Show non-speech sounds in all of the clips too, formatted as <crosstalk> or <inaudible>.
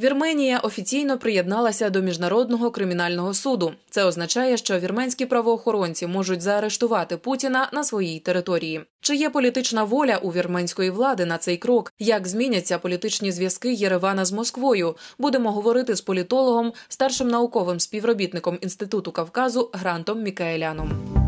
Вірменія офіційно приєдналася до міжнародного кримінального суду. Це означає, що вірменські правоохоронці можуть заарештувати Путіна на своїй території. Чи є політична воля у вірменської влади на цей крок? Як зміняться політичні зв'язки Єревана з Москвою? Будемо говорити з політологом, старшим науковим співробітником інституту Кавказу Грантом Мікаеляном.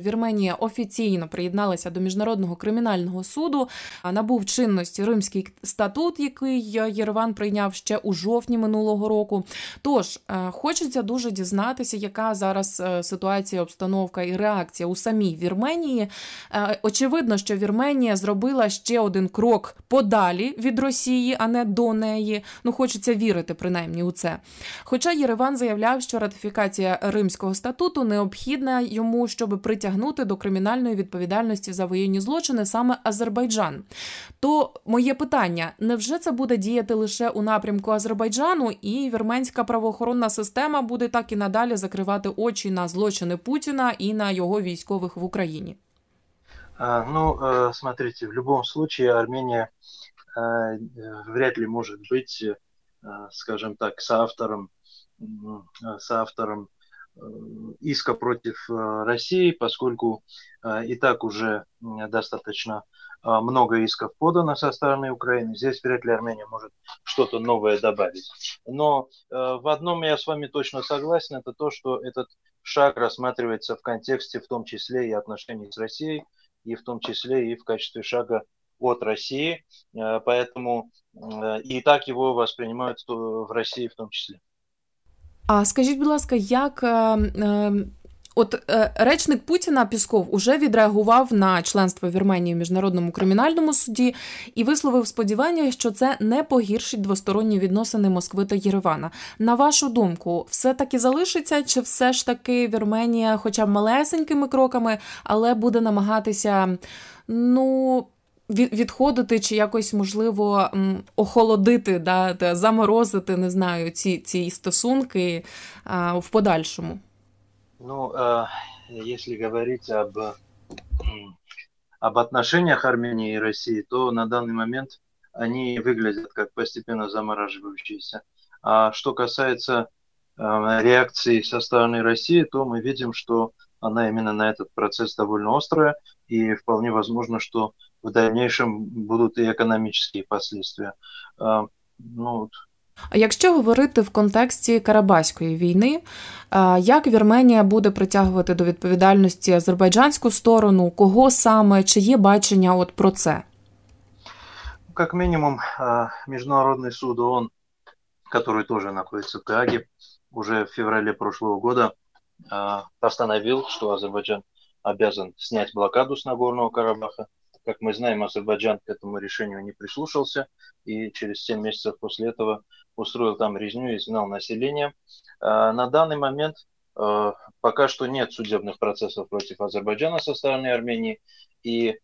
Вірменія офіційно приєдналася до міжнародного кримінального суду. Набув чинності Римський статут, який Єреван прийняв ще у жовтні минулого року. Тож е, хочеться дуже дізнатися, яка зараз е, ситуація, обстановка і реакція у самій Вірменії. Е, очевидно, що Вірменія зробила ще один крок подалі від Росії, а не до неї. Ну, хочеться вірити, принаймні у це. Хоча Єреван заявляв, що ратифікація Римського статуту необхідна йому, щоб притягнути притягнути до кримінальної відповідальності за воєнні злочини саме Азербайджан. То моє питання: невже це буде діяти лише у напрямку Азербайджану, і вірменська правоохоронна система буде так і надалі закривати очі на злочини Путіна і на його військових в Україні? А, ну, э, смотрите, в любом случае Армения э, вряд ли может быть, э, скажем так, соавтором, соавтором Э, иска против э, России, поскольку э, и так уже достаточно много исков подано со стороны Украины. Здесь вряд ли Армения может что-то новое добавить. Но в одном я с вами точно согласен, это то, что этот шаг рассматривается в контексте в том числе и отношений с Россией, и в том числе и в качестве шага от России. Поэтому и так его воспринимают в России в том числе. А скажіть, будь ласка, як. Е, е, от е, речник Путіна Пісков уже відреагував на членство Вірменії в міжнародному кримінальному суді і висловив сподівання, що це не погіршить двосторонні відносини Москви та Єревана. На вашу думку, все таки залишиться, чи все ж таки Вірменія, хоча б малесенькими кроками, але буде намагатися ну відходити чи якось можливо охолодити, да, заморозити, не знаю, ці ці стосунки а, в подальшому? Ну, э, если говорить об, об отношениях Армении и России, то на данный момент они выглядят как постепенно замораживающиеся. А что касается э, реакции со стороны России, то мы видим, что она именно на этот процесс довольно острая, и вполне возможно, что в дальнейшем будуть і економічні последствия. Ну, а якщо говорити в контексті Карабаської війни, як Вірменія буде притягувати до відповідальності азербайджанську сторону, кого саме, чи є бачення от про це? Как минимум, Международный суд ООН, который тоже находится в Гааге, уже в феврале прошлого года постановил, что Азербайджан обязан снять блокаду с Нагорного Карабаха, Как мы знаем, Азербайджан к этому решению не прислушался и через 7 месяцев после этого устроил там резню и изгнал население. А, на данный момент а, пока что нет судебных процессов против Азербайджана со стороны Армении, и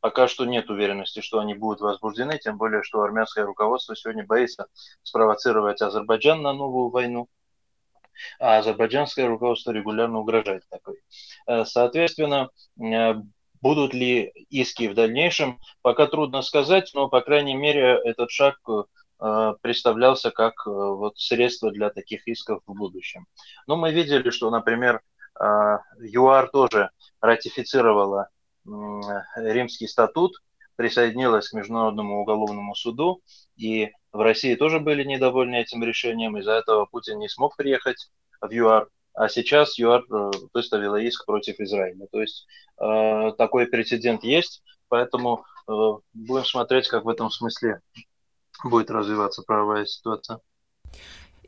пока что нет уверенности, что они будут возбуждены, тем более, что армянское руководство сегодня боится спровоцировать Азербайджан на новую войну, а азербайджанское руководство регулярно угрожает такой. Э, соответственно, э, Будут ли иски в дальнейшем, пока трудно сказать, но, по крайней мере, этот шаг э, представлялся как вот средство для таких исков в будущем. Но мы видели, что, например, ЮАР тоже ратифицировала Римский статут, присоединилась к Международному уголовному суду, и в России тоже были недовольны этим решением, из-за этого Путин не смог приехать в ЮАР а сейчас ЮАР э, выставила иск против Израиля. То есть э, такой прецедент есть, поэтому э, будем смотреть, как в этом смысле будет развиваться правовая ситуация.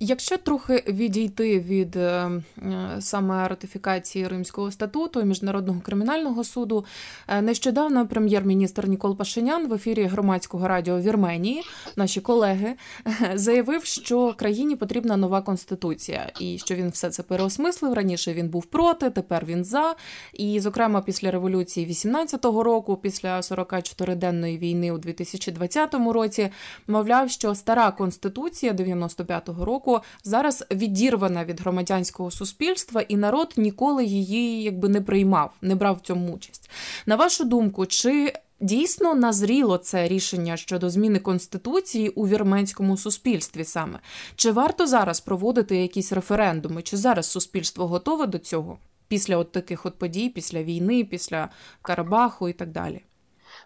Якщо трохи відійти від е, е, саме ратифікації Римського статуту і міжнародного кримінального суду, е, нещодавно прем'єр-міністр Нікол Пашинян в ефірі громадського радіо Вірменії, наші колеги, <laughs> заявив, що країні потрібна нова конституція, і що він все це переосмислив. Раніше він був проти, тепер він за. І, зокрема, після революції 18-го року, після 44-денної війни у 2020 році, мовляв, що стара конституція 95-го року року зараз відірвана від громадянського суспільства, і народ ніколи її якби не приймав, не брав в цьому участь. На вашу думку, чи Дійсно назріло це рішення щодо зміни конституції у вірменському суспільстві саме. Чи варто зараз проводити якісь референдуми? Чи зараз суспільство готове до цього після от таких от подій, після війни, після Карабаху і так далі?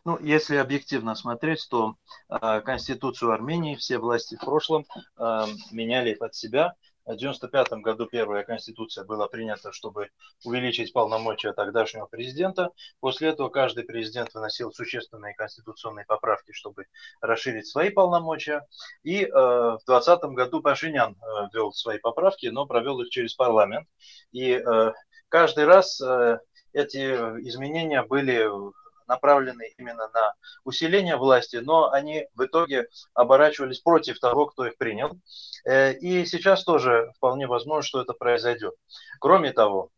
Ну, если объективно смотреть, то э, Конституцию Армении все власти в прошлом э, меняли под себя. В 1995 году первая конституция была принята, чтобы увеличить полномочия тогдашнего президента. После этого каждый президент выносил существенные конституционные поправки, чтобы расширить свои полномочия. И э, в 2020 году Пашинян э, ввел свои поправки, но провел их через парламент. И э, каждый раз э, эти изменения были направлены именно на усиление власти, но они в итоге оборачивались против того, кто их принял. Э, и сейчас тоже вполне возможно, что это произойдет. Кроме того,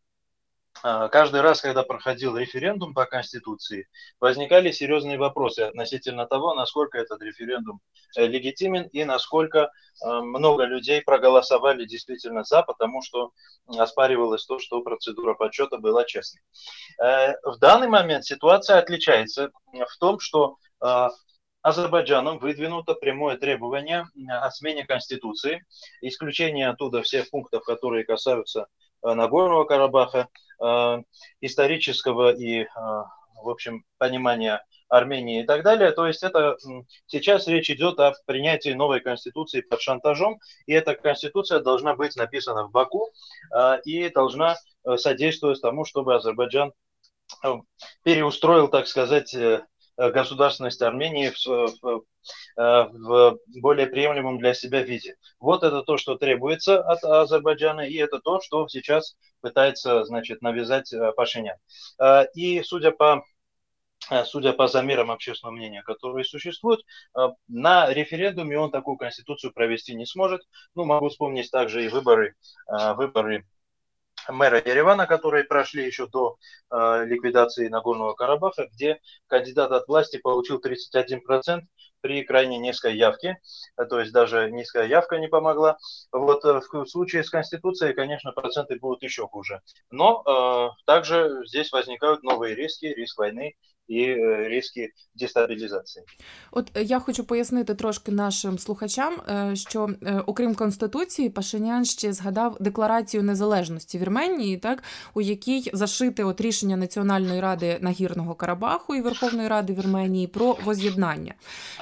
каждый раз, когда проходил референдум по Конституции, возникали серьезные вопросы относительно того, насколько этот референдум э, легитимен и насколько э, много людей проголосовали действительно за, потому что оспаривалось то, что процедура подсчета была честной. Э, в данный момент ситуация отличается в том, что Азербайджаном выдвинуто прямое требование о смене Конституции, исключение оттуда всех пунктов, которые касаются Нагорного Карабаха, исторического и, э, в общем, понимания Армении и так далее. То есть это сейчас речь идет о принятии новой конституции под шантажом, и эта конституция должна быть написана в Баку э, и должна содействовать тому, чтобы Азербайджан переустроил, так сказать, государственность Армении в, в, в более приемлемом для себя виде. Вот это то, что требуется от Азербайджана, и это то, что сейчас пытается, значит, навязать э, Пашинян. Э, и судя по э, судя по замерам общественного мнения, которые существуют, на референдуме он такую конституцию провести не сможет. Ну, могу вспомнить также и выборы, выборы мэра Еревана, которые прошли еще до э, ликвидации Нагорного Карабаха, где кандидат от власти получил 31% при крайне низкой явке, то есть даже низкая явка не помогла. Вот э, в случае с Конституцией, конечно, проценты будут еще хуже. Но э, также здесь возникают новые риски, риск войны і е, різкі дестабілізації. От е, я хочу пояснити трошки нашим слухачам, е, що окрім конституції, Пашинян ще згадав декларацію незалежності Вірменії, так у якій зашите от рішення Національної ради нагірного Карабаху і Верховної Ради Вірменії про воз'єднання.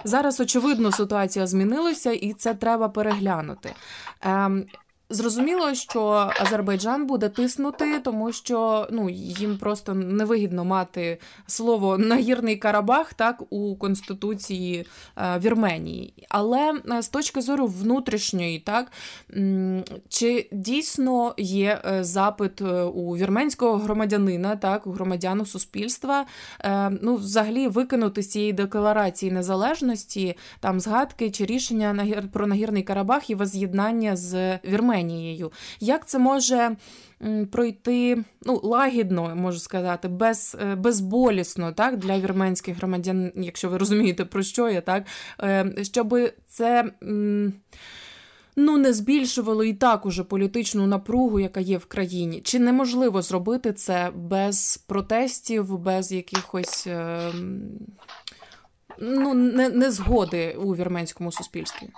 Зараз очевидно ситуація змінилася, і це треба переглянути. Зрозуміло, що Азербайджан буде тиснути, тому що ну їм просто невигідно мати слово нагірний Карабах так у конституції е, Вірменії. Але е, з точки зору внутрішньої, так чи дійсно є е, запит у вірменського громадянина, так у громадян суспільства, ну взагалі викинути з цієї декларації незалежності там згадки чи рішення про нагірний Карабах і воз'єднання з Вірменією? Арменією. Як це може пройти ну, лагідно, можу сказати, без, е, безболісно так, для вірменських громадян, якщо ви розумієте, про що я, так, е, щоб це. Ну, не збільшувало і так уже політичну напругу, яка є в країні. Чи неможливо зробити це без протестів, без якихось е, ну, незгоди у вірменському суспільстві?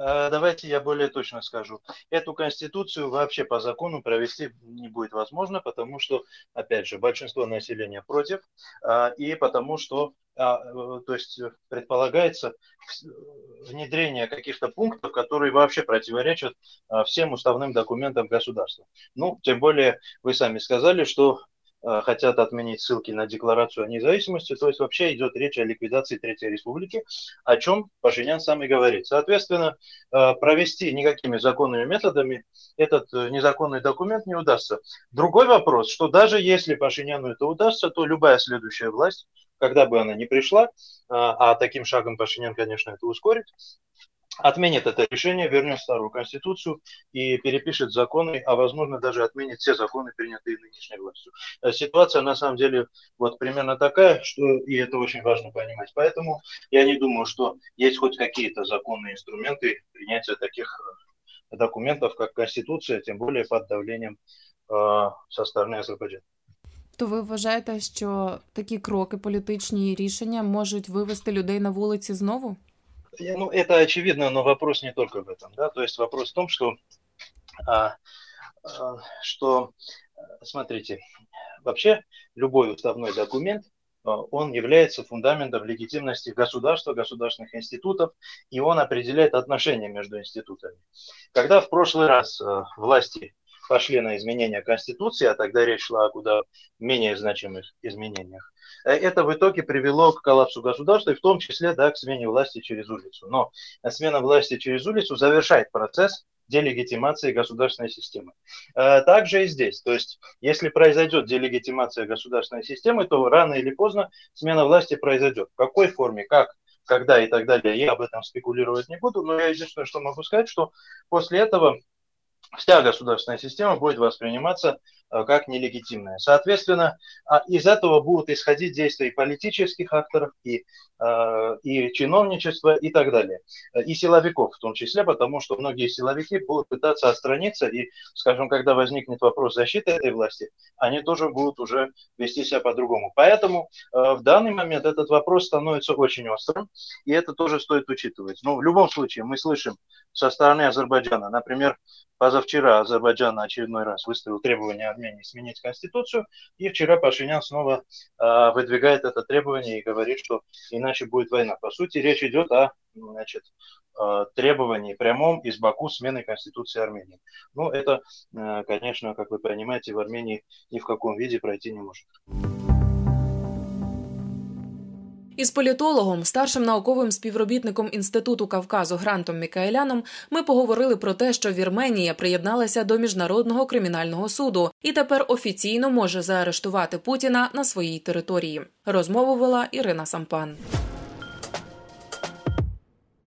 Э, давайте я более точно скажу. Эту конституцию вообще по закону провести не будет возможно, потому что, опять же, большинство населения против, а, и потому что э, то есть предполагается внедрение каких-то пунктов, которые вообще противоречат всем уставным документам государства. Ну, тем более вы сами сказали, что Э, хотят отменить ссылки на декларацию о независимости, то есть вообще идет речь о ликвидации Третьей Республики, о чем Пашинян сам и говорит. Соответственно, э, провести никакими законными методами этот э, незаконный документ не удастся. Другой вопрос, что даже если Пашиняну это удастся, то любая следующая власть, когда бы она ни пришла, а таким шагом Пашинян, конечно, это ускорит, отменит это решение, вернет старую конституцию и перепишет законы, а возможно даже отменит все законы, принятые нынешней властью. Э, ситуация на самом деле вот примерно такая, что и это очень важно понимать. Поэтому я не думаю, что есть хоть какие-то законные инструменты принятия таких э, документов, как Конституция, тем более под давлением э, со стороны Азербайджана. Тобто, ви вважаєте, що такі кроки, політичні рішення можуть вивести людей на вулиці знову? Ну, это очевидно, но вопрос не только в этом, да, то есть вопрос в том, что, а, а, что, смотрите, вообще любой уставной документ Э, он является фундаментом легитимности государства, государственных институтов, и он определяет отношения между институтами. Когда в прошлый раз э, власти пошли на изменения Конституции, а тогда речь шла о куда менее значимых изменениях, это в итоге привело к коллапсу государства, и в том числе да, к смене власти через улицу. Но смена власти через улицу завершает процесс делегитимации государственной системы. Э, также и здесь. То есть, если произойдет делегитимация государственной системы, то рано или поздно смена власти произойдет. В какой форме, как, когда и так далее, я об этом спекулировать не буду, но я единственное, что могу сказать, что после этого вся государственная система будет восприниматься э, как нелегитимная. Соответственно, а из этого будут исходить действия и политических акторов, и, э, и чиновничества, и так далее. И силовиков в том числе, потому что многие силовики будут пытаться отстраниться, и, скажем, когда возникнет вопрос защиты этой власти, они тоже будут уже вести себя по-другому. Поэтому э, в данный момент этот вопрос становится очень острым, и это тоже стоит учитывать. Но в любом случае мы слышим со стороны Азербайджана, например, Позавчера Азербайджан очередной раз выставил требование Армении сменить конституцию, и вчера Пашинян снова э, выдвигает это требование и говорит, что иначе будет война. По сути, речь идет о значит, э, требовании прямом из Баку смены конституции Армении. Ну, это, э, конечно, как вы понимаете, в Армении ни в каком виде пройти не может. Із політологом, старшим науковим співробітником інституту Кавказу Грантом Мікаеляном, ми поговорили про те, що Вірменія приєдналася до міжнародного кримінального суду і тепер офіційно може заарештувати Путіна на своїй території. Розмову вела Ірина Сампан.